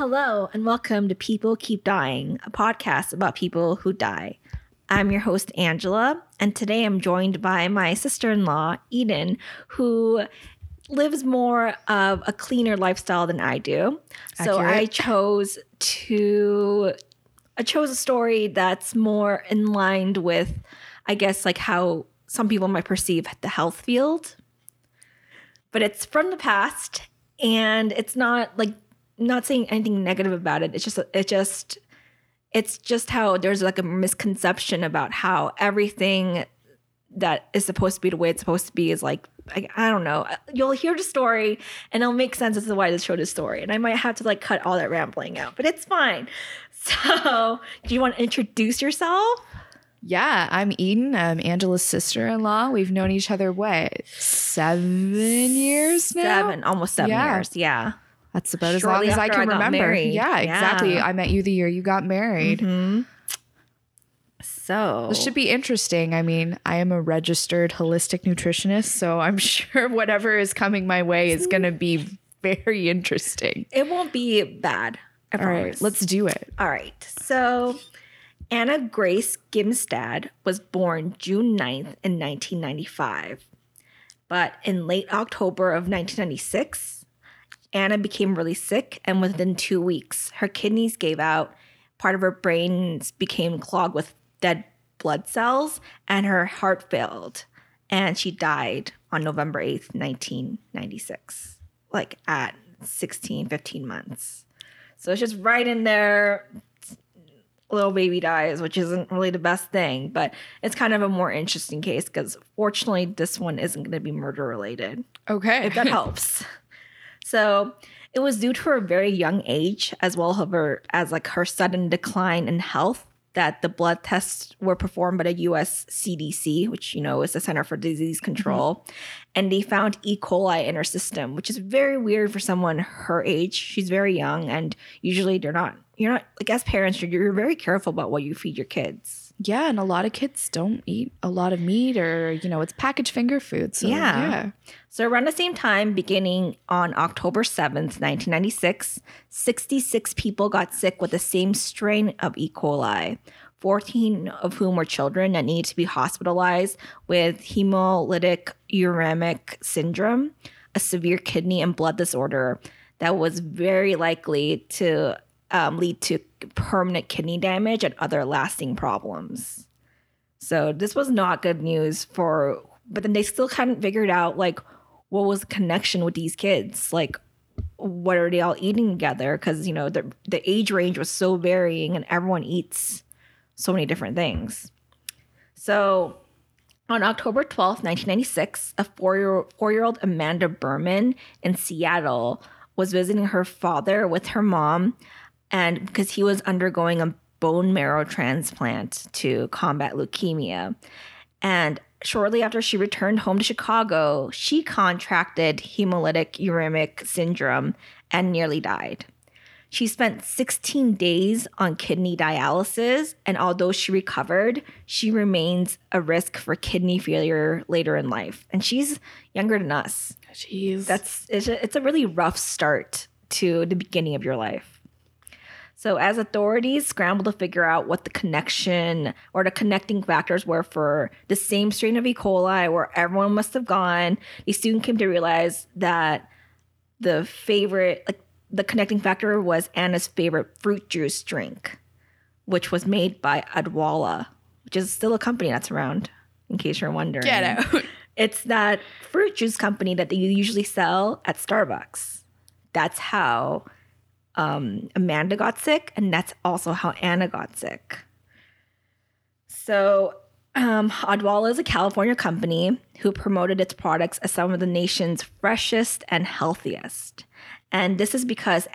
Hello, and welcome to People Keep Dying, a podcast about people who die. I'm your host, Angela, and today I'm joined by my sister in law, Eden, who lives more of a cleaner lifestyle than I do. So I chose to I chose a story that's more in line with I guess like how some people might perceive the health field. But it's from the past and it's not like not saying anything negative about it. It's just it just it's just how there's like a misconception about how everything that is supposed to be the way it's supposed to be is like I, I don't know. You'll hear the story and it'll make sense as to why they showed the story. And I might have to like cut all that rambling out, but it's fine. So, do you want to introduce yourself? Yeah, I'm Eden. I'm Angela's sister in law. We've known each other, what, seven years now? Seven, almost seven Yeah. years. Yeah. That's about as long as I can I remember. married. Yeah, exactly. Yeah. I met you the year you got married. hmm So, This should be interesting. I mean, I am a registered holistic nutritionist, so I'm sure whatever is coming my way is going to be very interesting. it won't be bad. I All right, promise. let's do it. All right. So Anna Grace Gimmestad was born June 9th in 1995. But in late October of 1996, Anna became really sick, and within two weeks, her kidneys gave out, part of her brain became clogged with dead blood cells, and her heart failed. And she died on November 8th, 1996, like at 16, 15 months. So it's just right in there. Little baby dies, which isn't really the best thing, but it's kind of a more interesting case because fortunately, this one isn't going to be murder related, Okay. if that helps. So it was due to her very young age, as well as her as like her sudden decline in health, that the blood tests were performed by the U.S. CDC, which you know is the Center for Disease mm-hmm. Control, and they found E. coli in her system, which is very weird for someone her age. She's very young, and usually they're not. You're not like as parents, you're, you're very careful about what you feed your kids. Yeah, and a lot of kids don't eat a lot of meat or, you know, it's packaged finger food. So, Yeah. yeah. So, around the same time, beginning on October 7th, 1996, 66 people got sick with the same strain of E. coli, 14 of whom were children that needed to be hospitalized with hemolytic uremic syndrome, a severe kidney and blood disorder that was very likely to um, lead to permanent kidney damage and other lasting problems. So this was not good news for, but then they still hadn't figured out like what was the connection with these kids, like what are they all eating together? Because you know the the age range was so varying, and everyone eats so many different things. So on October 12th, 1996, a four year four year old Amanda Berman in Seattle was visiting her father with her mom, and because he was undergoing a bone marrow transplant to combat leukemia. And shortly after she returned home to Chicago, she contracted hemolytic uremic syndrome and nearly died. She spent 16 days on kidney dialysis, and although she recovered, she remains a risk for kidney failure later in life. And she's younger than us. Jeez. That's it's a, it's a really rough start to the beginning of your life. So, as authorities scrambled to figure out what the connection or the connecting factors were for the same strain of E. coli where everyone must have gone, they soon came to realize that the favorite, like the connecting factor was Anna's favorite fruit juice drink, which was made by Odwalla, which is still a company that's around, in case you're wondering. Get out. It's that fruit juice company that they usually sell at Starbucks. That's how um, Amanda got sick, and that's also how Anna got sick. So, um, Odwalla is a California company who promoted its products as some of the nation's freshest and healthiest. And this is because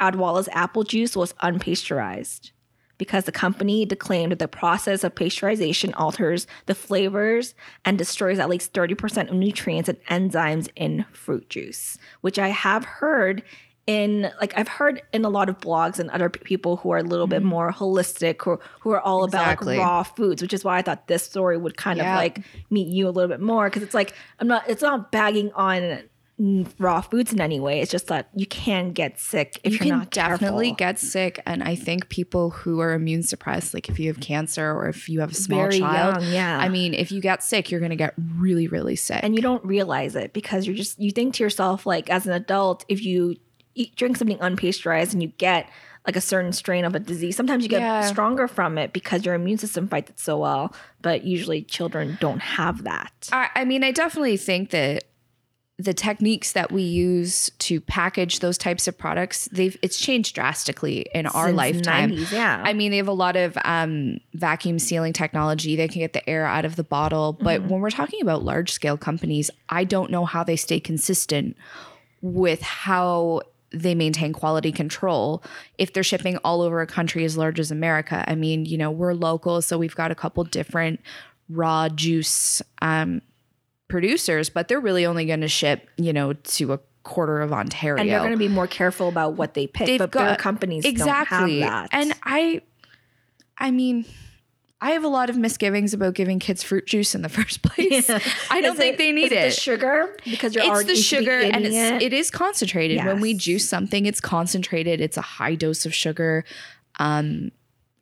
Odwalla's apple juice was unpasteurized. Because the company declaimed that the process of pasteurization alters the flavors and destroys at least 30% of nutrients and enzymes in fruit juice, which I have heard in like I've heard in a lot of blogs and other people who are a little bit mm-hmm. more holistic or who are all about like raw foods, which is why I thought this story would kind of like meet you a little bit more because it's like I'm not it's not bagging on raw foods in any way. It's just that you can get sick if you are can not definitely careful. get sick and i think people who are immune suppressed like if you have cancer or if you have a small Very child young, yeah. i mean if you get sick you're going to get really really sick and you don't realize it because you're just you think to yourself like as an adult if you eat, drink something unpasteurized and you get like a certain strain of a disease sometimes you get Yeah. stronger from it because your immune system fights it so well but usually children don't have that I, I mean i definitely think that the techniques that we use to package those types of products they've it's changed drastically in our Since lifetime 90s, yeah I mean, they have a lot of um, vacuum sealing technology. They can get the air out of the bottle. But Mm-hmm. when we're talking about large scale companies, I don't know how they stay consistent with how they maintain quality control. If they're shipping all over a country as large as America. I mean, you know, we're local, so we've got a couple different raw juice um, producers, but they're really only going to ship, you know, to a quarter of Ontario. And they're going to be more careful about what they pick they've but got companies exactly don't have that. And i i mean i have a lot of misgivings about giving kids fruit juice in the first place. I don't Is think it- they need is it, the sugar? Because you're it's already the used to be sugar and it's, it. it is concentrated. When we juice something it's concentrated. It's a high dose of sugar. Um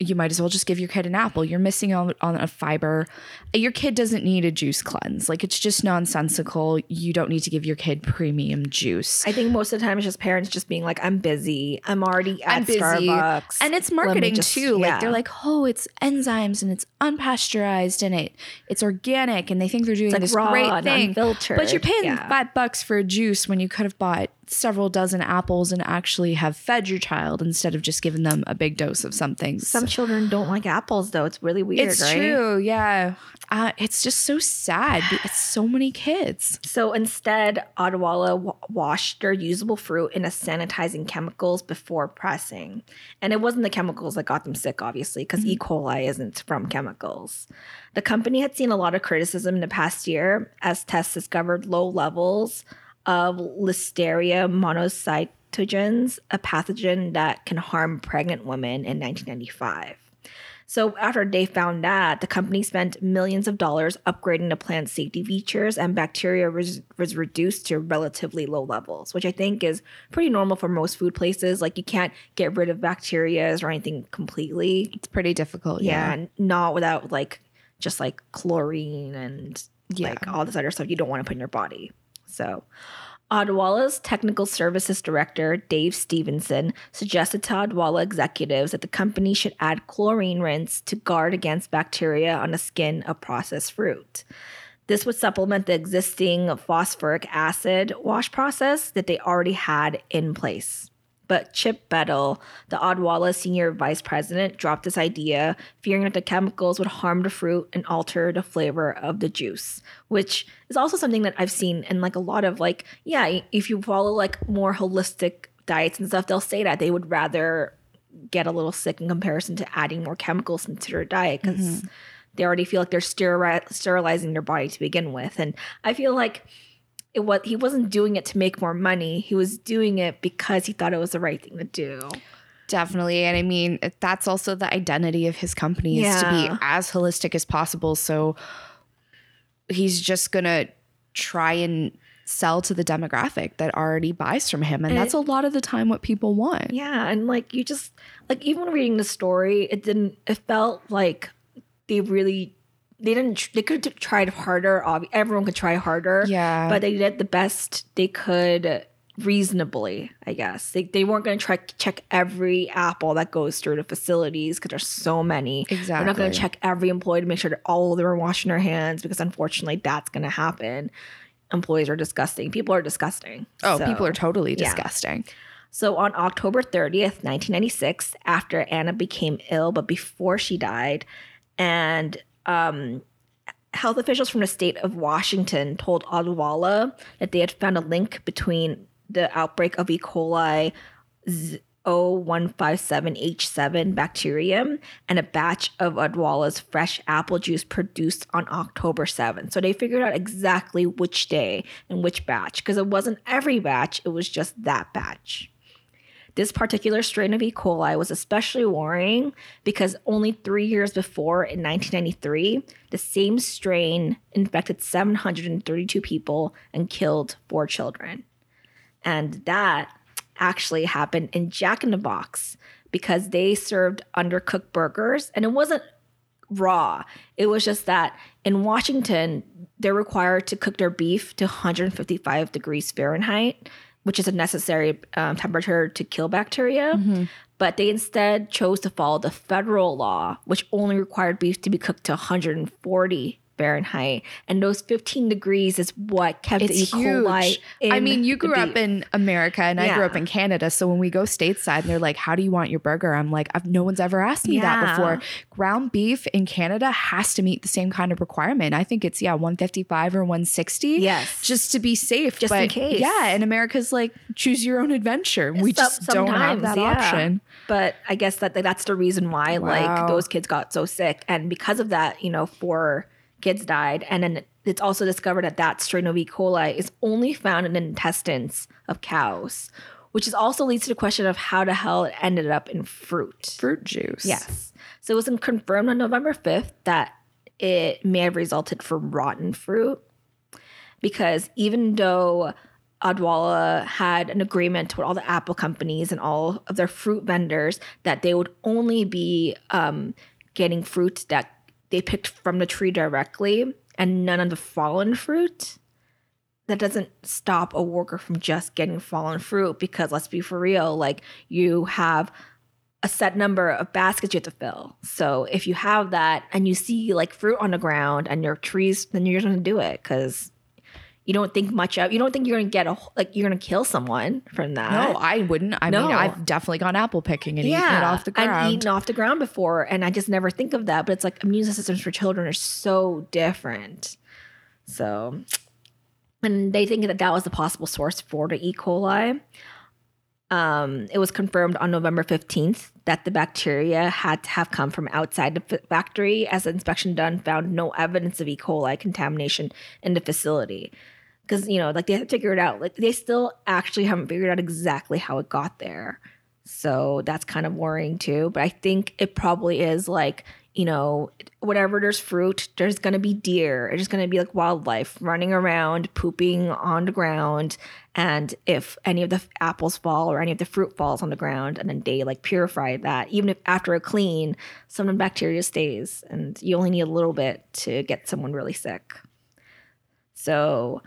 you might as well just give your kid an apple. You're missing out on a fiber. Your kid doesn't need a juice cleanse. Like it's just nonsensical. You don't need to give your kid premium juice. I think most of the time it's just parents just being like, "I'm busy. I'm already at I'm busy. Starbucks." And it's marketing just- too. Like yeah. they're like, oh, it's enzymes and it's unpasteurized and it it's organic and they think they're doing like this great thing. unfiltered. But you're paying Yeah. five bucks for a juice when you could have bought several dozen apples and actually have fed your child instead of just giving them a big dose of something. Some children don't like apples, though. It's really weird, it's right? true, yeah. Uh, it's just so sad. It's so many kids. So instead, Odwalla wa- washed their usable fruit in a sanitizing chemicals before pressing. And it wasn't the chemicals that got them sick, obviously, because E. coli isn't from chemicals. The company had seen a lot of criticism in the past year as tests discovered low levels of Listeria monocytogenes, a pathogen that can harm pregnant women in 1995. So after they found that, the company spent millions of dollars upgrading the plant's safety features, and bacteria was, was reduced to relatively low levels, which I think is pretty normal for most food places. Like you can't get rid of bacteria or anything completely. It's pretty difficult. Yeah, Yeah. not without like just like chlorine and like all this other stuff you don't want to put in your body. So Odwalla's technical services director, Dave Stevenson, suggested to Odwalla executives that the company should add chlorine rinse to guard against bacteria on the skin of processed fruit. This would supplement the existing phosphoric acid wash process that they already had in place. But Chip Bettle, the Odwalla senior vice president, dropped this idea, fearing that the chemicals would harm the fruit and alter the flavor of the juice, which is also something that I've seen in like a lot of like, yeah, if you follow like more holistic diets and stuff, they'll say that they would rather get a little sick in comparison to adding more chemicals into their diet because mm-hmm. they already feel like they're steri- sterilizing their body to begin with. And I feel like it was he wasn't doing it to make more money. He was doing it because he thought it was the right thing to do. Definitely. And I mean, that's also the identity of his company is to be as holistic as possible. So he's just going to try and sell to the demographic that already buys from him. And, And that's a lot of the time what people want. Yeah, and like you just like even reading the story, it didn't. It felt like they really they didn't. They could have tried harder. Everyone could try harder. Yeah. but they did the best they could reasonably. I guess they they weren't going to try check every apple that goes through the facilities because there's so many. exactly They're not going to check every employee to make sure that all of them are washing their hands because unfortunately that's going to happen. Employees are disgusting. People are disgusting. Oh, So- people are totally yeah. disgusting. so on October 30th, 1996, after Anna became ill, but before she died, and um, health officials from the state of Washington told Odwalla that they had found a link between the outbreak of E. coli Z- 0157H7 bacterium and a batch of Odwalla's fresh apple juice produced on October 7th. So they figured out exactly which day and which batch because it wasn't every batch, it was just that batch. This particular strain of E. coli was especially worrying because only three years before, in 1993, the same strain infected 732 people and killed four children. And that actually happened in Jack in the Box because they served undercooked burgers and it wasn't raw. It was just that in Washington, they're required to cook their beef to 155 degrees Fahrenheit, which is a necessary um, temperature to kill bacteria. But they instead chose to follow the federal law, which only required beef to be cooked to 140 Fahrenheit. And those 15 degrees is what kept It's the E. coli huge. I mean, you grew up in America and I grew up in Canada. So when we go stateside and they're like, how do you want your burger? I'm like, I've, no one's ever asked me that before. Ground beef in Canada has to meet the same kind of requirement. I think it's, yeah, 155 or 160. Yes. Just to be safe. Just in But case. Yeah. And America's like, choose your own adventure. We just don't have that yeah. option. But I guess that that's the reason why Wow. like those kids got so sick, and because of that, you know, four kids died, and then it's also discovered that that strain of E. coli is only found in the intestines of cows, which is also leads to the question of how the hell it ended up in fruit. Fruit juice. Yes. So it was confirmed on November 5th that it may have resulted from rotten fruit because even though Odwalla had an agreement with all the Apple companies and all of their fruit vendors that they would only be um, getting fruit that they picked from the tree directly and none of the fallen fruit, that doesn't stop a worker from just getting fallen fruit because let's be for real, like you have a set number of baskets you have to fill. So if you have that and you see like fruit on the ground and your trees, then you're just to do it because you don't think much of. You don't think you're going to get a like you're going to kill someone from that. No, I wouldn't. I No. mean, I've definitely gone apple picking and eaten it off the ground. I've eaten off the ground before, and I just never think of that. But it's like immune systems for children are so different. So, and they think that that was the possible source for the E. coli. Um, it was confirmed on November 15th that the bacteria had to have come from outside the factory, as the inspection done found no evidence of E. coli contamination in the facility. Because, you know, like they have to figure it out. Like they still actually haven't figured out exactly how it got there. So that's kind of worrying too. But I think it probably is like, you know, whatever there's fruit, there's to be deer. Going to be like wildlife running around, pooping on the ground. And if any of the apples fall or any of the fruit falls on the ground, and then they like purify that, even if after a clean, some of the bacteria stays. And you only need a little bit to get someone really sick. So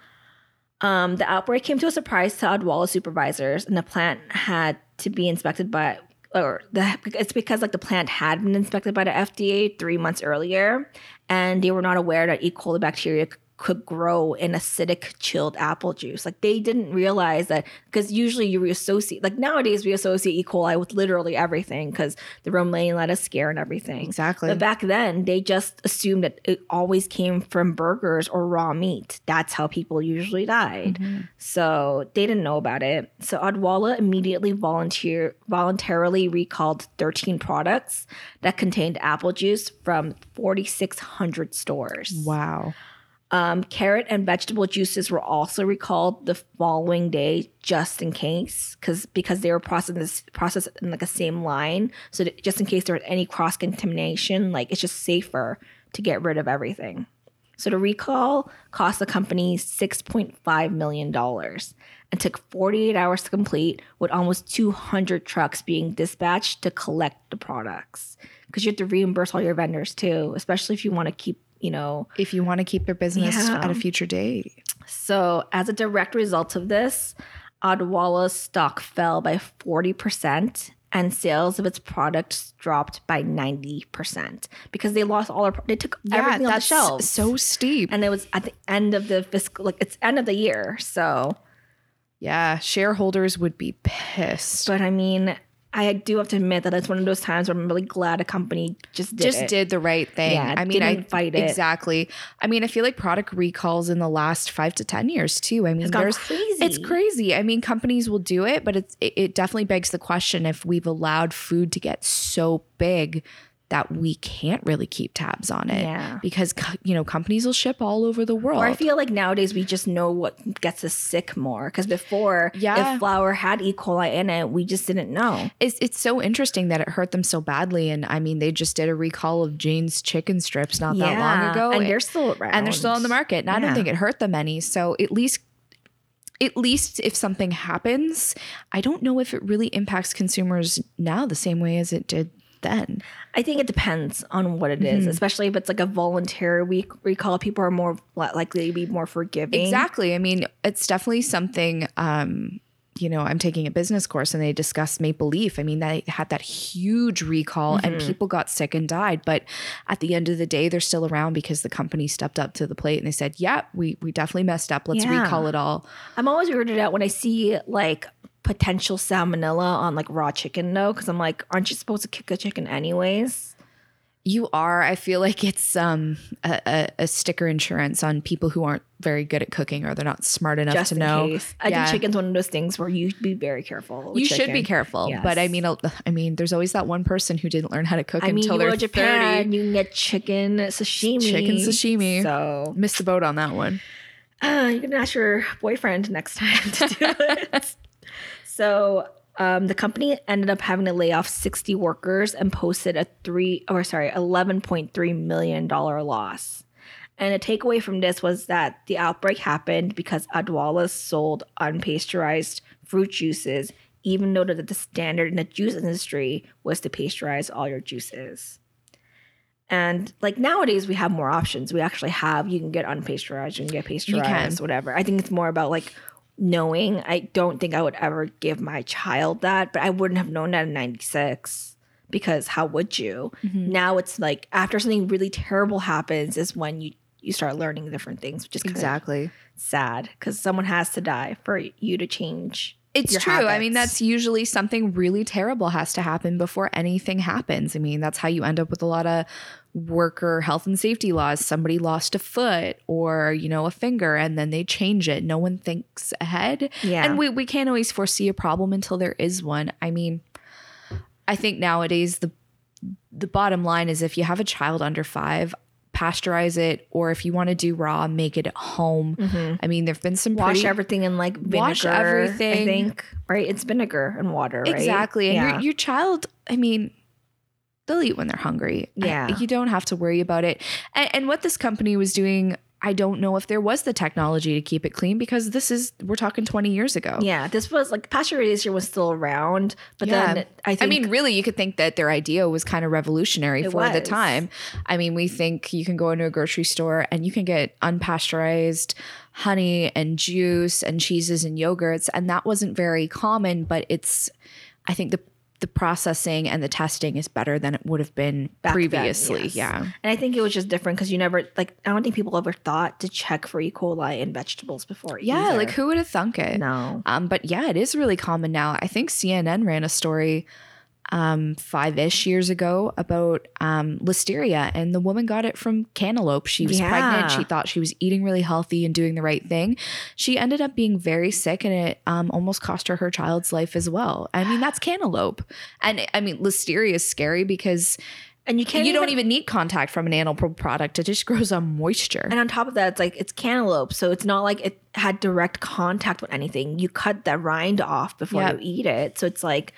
um, the outbreak came to a surprise to Odwalla supervisors, and the plant had to be inspected by, or the, it's because like the plant had been inspected by the FDA three months earlier, and they were not aware that E. coli bacteria could grow in acidic chilled apple juice. Like they didn't realize that because usually you associate, like nowadays we associate E. coli with literally everything because the romaine lettuce scare and everything. Exactly. But back then, they just assumed that it always came from burgers or raw meat. That's how people usually died. Mm-hmm. So they didn't know about it. So Odwalla immediately volunteer voluntarily recalled 13 products that contained apple juice from 4,600 stores. wow. Um, carrot and vegetable juices were also recalled the following day, just in case, because because they were processed in like a same line. So that just in case there was any cross contamination, like it's just safer to get rid of everything. So the recall cost the company six point five million dollars and took forty eight hours to complete, with almost two hundred trucks being dispatched to collect the products. Because you have to reimburse all your vendors too, especially if you want to keep you know If you want to keep their business Yeah. at a future date. so, as a direct result of this, Odwalla's stock fell by 40% and sales of its products dropped by 90% because they lost all their, they took everything off the shelves. so steep. and it was at the end of the fiscal, like it's end of the year. So, yeah, shareholders would be pissed. but I mean, I do have to admit that it's one of those times where I'm really glad a company just did just it. did the right thing. Yeah, I mean, I fight it. exactly. I mean, I feel like product recalls in the last five to ten years too. I mean, It's there's crazy. it's crazy. I mean, companies will do it, but it's it, it definitely begs the question if we've allowed food to get so big that we can't really keep tabs on it Yeah. because you know companies will ship all over the world. Or I feel like nowadays we just know what gets us sick more. Because before, Yeah. if flour had E. coli in it, we just didn't know. it's it's so interesting that it hurt them so badly, and I mean they just did a recall of Jane's chicken strips not that long ago, and they're still around. and they're still on the market. And I don't think it hurt them any. So at least at least if something happens, I don't know if it really impacts consumers now the same way as it did then. I think it depends on what it is, Mm-hmm. especially if it's like a voluntary week recall. People are more likely to be more forgiving. Exactly. I mean, it's definitely something. Um, you know, I'm taking a business course and they discussed Maple Leaf. I mean, they had that huge recall and people got sick and died. But at the end of the day, they're still around because the company stepped up to the plate and they said, "Yeah, we we definitely messed up. Let's Yeah. recall it all." I'm always weirded out when I see like potential salmonella on like raw chicken though, because I'm like, aren't you supposed to cook a chicken anyways? You are. I feel like it's um a, a, a sticker insurance on people who aren't very good at cooking or they're not smart enough Just to know. case. I Yeah. think chicken's one of those things where you be very careful. with You should be chicken. careful, but I mean, I mean, there's always that one person who didn't learn how to cook I mean, until you they're go to Japan, 30. you can get chicken sashimi. Chicken sashimi. So Missed the boat on that one. uh, you can ask your boyfriend next time to do it. So um, the company ended up having to lay off 60 workers and posted a three or sorry, 11.3 million dollar loss. And a takeaway from this was that the outbreak happened because Odwalla sold unpasteurized fruit juices, even though that the standard in the juice industry was to pasteurize all your juices. And like nowadays, we have more options. We actually have you can get unpasteurized, you can get pasteurized, whatever. I think it's more about like knowing. I don't think I would ever give my child that, but I wouldn't have known that in '96 because how would you? Mm-hmm. Now it's like after something really terrible happens is when you you start learning different things, which is Exactly. sad because someone has to die for you to change. It's true. I mean, that's usually something really terrible has to happen before anything happens. I mean, that's how you end up with a lot of worker health and safety laws. Somebody lost a foot or, you know, a finger and then they change it. No one thinks ahead. Yeah. And we, we can't always foresee a problem until there is one. I mean, I think nowadays the the bottom line is if you have a child under five, pasteurize it, or if you want to do raw, make it at home. I mean, there've been some Mm-hmm. Wash pretty, everything in like vinegar. Wash everything. I think right. It's vinegar and water. Right? Exactly. And Yeah. your, your child, I mean, they'll eat when they're hungry. I- Yeah. you don't have to worry about it. And, and what this company was doing, I don't know if there was the technology to keep it clean because this is, we're talking 20 years ago. Yeah, this was like pasteurization was still around, but then I think I mean, really, you could think that their idea was kind of revolutionary for the time. I mean, we think you can go into a grocery store and you can get unpasteurized honey and juice and cheeses and yogurts, and that wasn't very common. But it's, I think the the processing and the testing is better than it would have been back then, previously. yes. Yeah. and I think it was just different because you never like I don't think people ever thought to check for E. coli in vegetables before. Yeah, either. like who would have thunk it? No, Um, but yeah, it is really common now. I think CNN ran a story um, five ish years ago about um, listeria, and the woman got it from cantaloupe. She was Yeah. pregnant. She thought she was eating really healthy and doing the right thing. She ended up being very sick, and it um, almost cost her her child's life as well. I mean, that's cantaloupe. And I mean, listeria is scary because and you can't. you don't even need contact from an animal product, it just grows on moisture. And on top of that, it's like it's cantaloupe, so it's not like it had direct contact with anything. You cut the rind off before Yep. you eat it, so it's like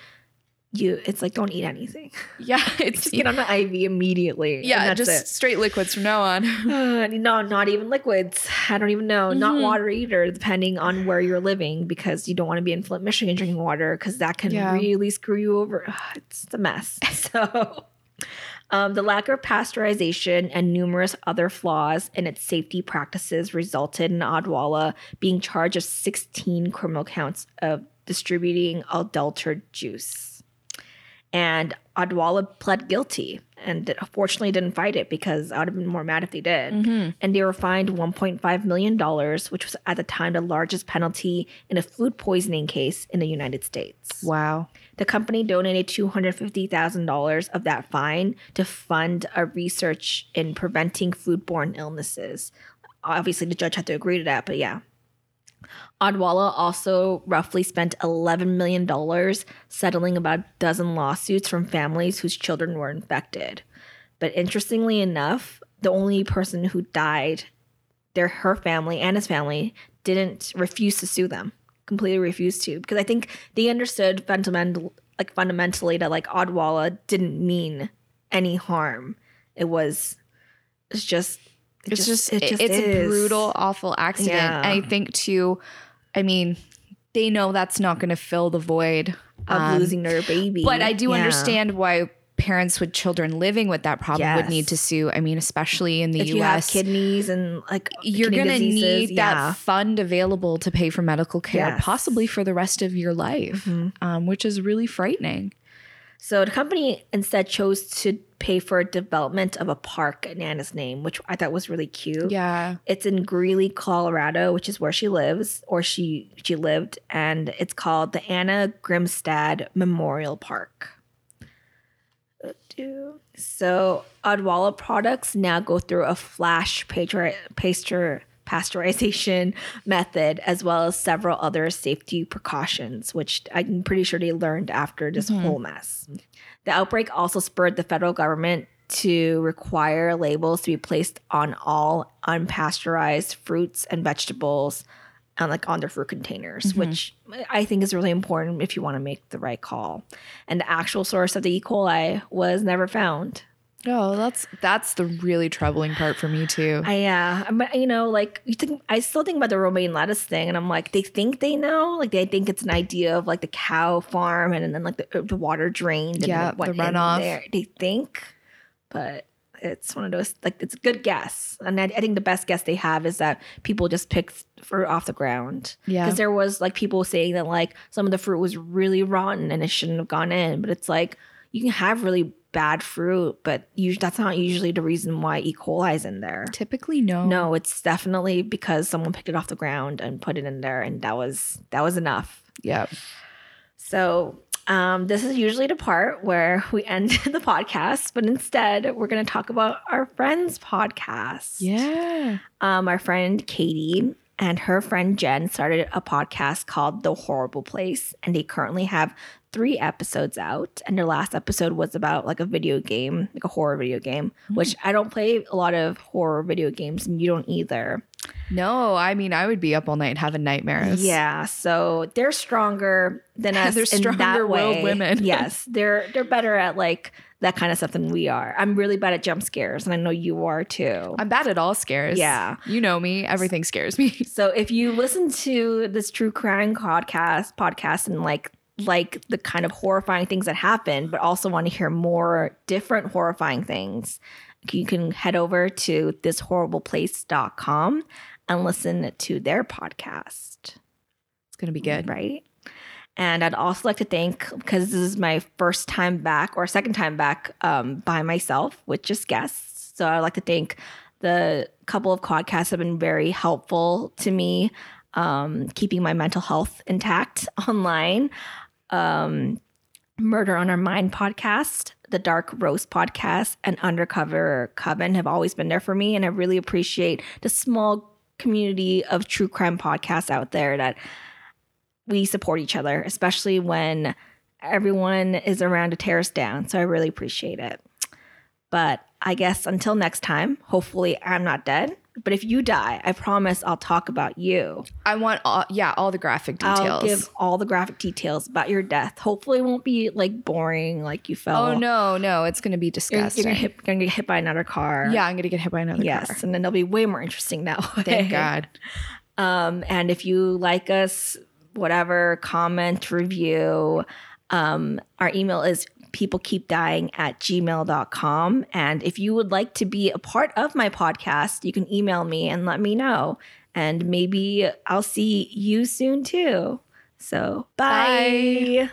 you. It's like don't eat anything. yeah, it's Just get on the IV immediately. and yeah, just straight liquids from now on. Uh, no, not even liquids. I don't even know. Not Mhm. water either, depending on where you're living, because you don't want to be in Flint, Michigan, drinking water, because that can Yeah. really screw you over. Ugh, It's a mess. So. Um, the lack of pasteurization and numerous other flaws in its safety practices resulted in Odwalla being charged of 16 criminal counts of distributing adulterated juice. And Odwalla pled guilty and fortunately didn't fight it because I would have been more mad if they did. Mm-hmm. And they were fined $1.5 million, which was at the time the largest penalty in a food poisoning case in the United States. Wow. The company donated $250,000 of that fine to fund a research in preventing foodborne illnesses. Obviously, the judge had to agree to that, but yeah. Odwalla also roughly spent $11 million settling about a dozen lawsuits from families whose children were infected. But interestingly enough, the only person who died, their her family and his family didn't refuse to sue them. Completely refused to because I think they understood fundamental like fundamentally that like Odwalla didn't mean any harm. It was it's just it it's just, it just it's is. a brutal awful accident yeah. and i think too i mean they know that's not going to fill the void of um, losing their baby but i do yeah. understand why parents with children living with that problem yes. would need to sue. I mean, especially in the if US. You have kidneys and like you're going to need yeah. that fund available to pay for medical care, yes. possibly for the rest of your life, mm-hmm. um, which is really frightening. So the company instead chose to pay for development of a park in Anna's name, which I thought was really cute. Yeah. It's in Greeley, Colorado, which is where she lives or she she lived, and it's called the Anna Gimmestad Memorial Park. So Odwalla products now go through a flash pasteur, pasteur, pasteurization method, as well as several other safety precautions, which I'm pretty sure they learned after this mm-hmm. whole mess. The outbreak also spurred the federal government to require labels to be placed on all unpasteurized fruits and vegetables and like on their fruit containers, mm-hmm. which I think is really important if you want to make the right call. And the actual source of the E. coli was never found. Oh, that's that's the really troubling part for me too. I, yeah, but you know, like you think I still think about the romaine lettuce thing, and I'm like, they think they know, like they think it's an idea of like the cow farm, and, and then like the, the water drained, yeah, the runoff. There. They think, but it's one of those like it's a good guess, and I, I think the best guess they have is that people just picked fruit off the ground. Yeah, because there was like people saying that like some of the fruit was really rotten and it shouldn't have gone in, but it's like you can have really bad fruit, but you, that's not usually the reason why E. coli is in there. Typically, no. No, it's definitely because someone picked it off the ground and put it in there, and that was that was enough. Yeah. So um, this is usually the part where we end the podcast, but instead we're going to talk about our friend's podcast. Yeah. Um, our friend Katie and her friend Jen started a podcast called The Horrible Place, and they currently have three episodes out and their last episode was about like a video game like a horror video game mm. which i don't play a lot of horror video games and you don't either. No i mean i would be up all night having nightmares. Yeah so they're stronger than us they're stronger willed women. Yes they're they're better at like that kind of stuff than we are. I'm really bad at jump scares and i know you are too. I'm bad at all scares. Yeah. You know me. Everything scares me. So if you listen to this true crime podcast podcast and like like the kind of horrifying things that happen, but also want to hear more different horrifying things, you can head over to thishorribleplace.com and listen to their podcast. It's going to be good. Right. And I'd also like to thank, because this is my first time back or second time back um, by myself with just guests. So I'd like to thank the couple of podcasts have been very helpful to me, um, keeping my mental health intact online um, Murder on Our Mind podcast, the Dark Roast podcast, and Undercover Coven have always been there for me. And I really appreciate the small community of true crime podcasts out there that we support each other, especially when everyone is around to tear us down. So I really appreciate it. But I guess until next time, hopefully I'm not dead. But if you die, I promise I'll talk about you. I want all, yeah, all the graphic details. I'll give all the graphic details about your death. Hopefully, it won't be like boring, like you fell. Oh no, no, it's gonna be disgusting. You're, you're gonna, hit, gonna, get hit by another car. Yeah, I'm gonna get hit by another yes, car. and then they'll be way more interesting now. Thank God. Um, and if you like us, whatever, comment, review. Um, our email is people keep dying at gmail.com. And if you would like to be a part of my podcast, you can email me and let me know. And maybe I'll see you soon too. So, bye. bye.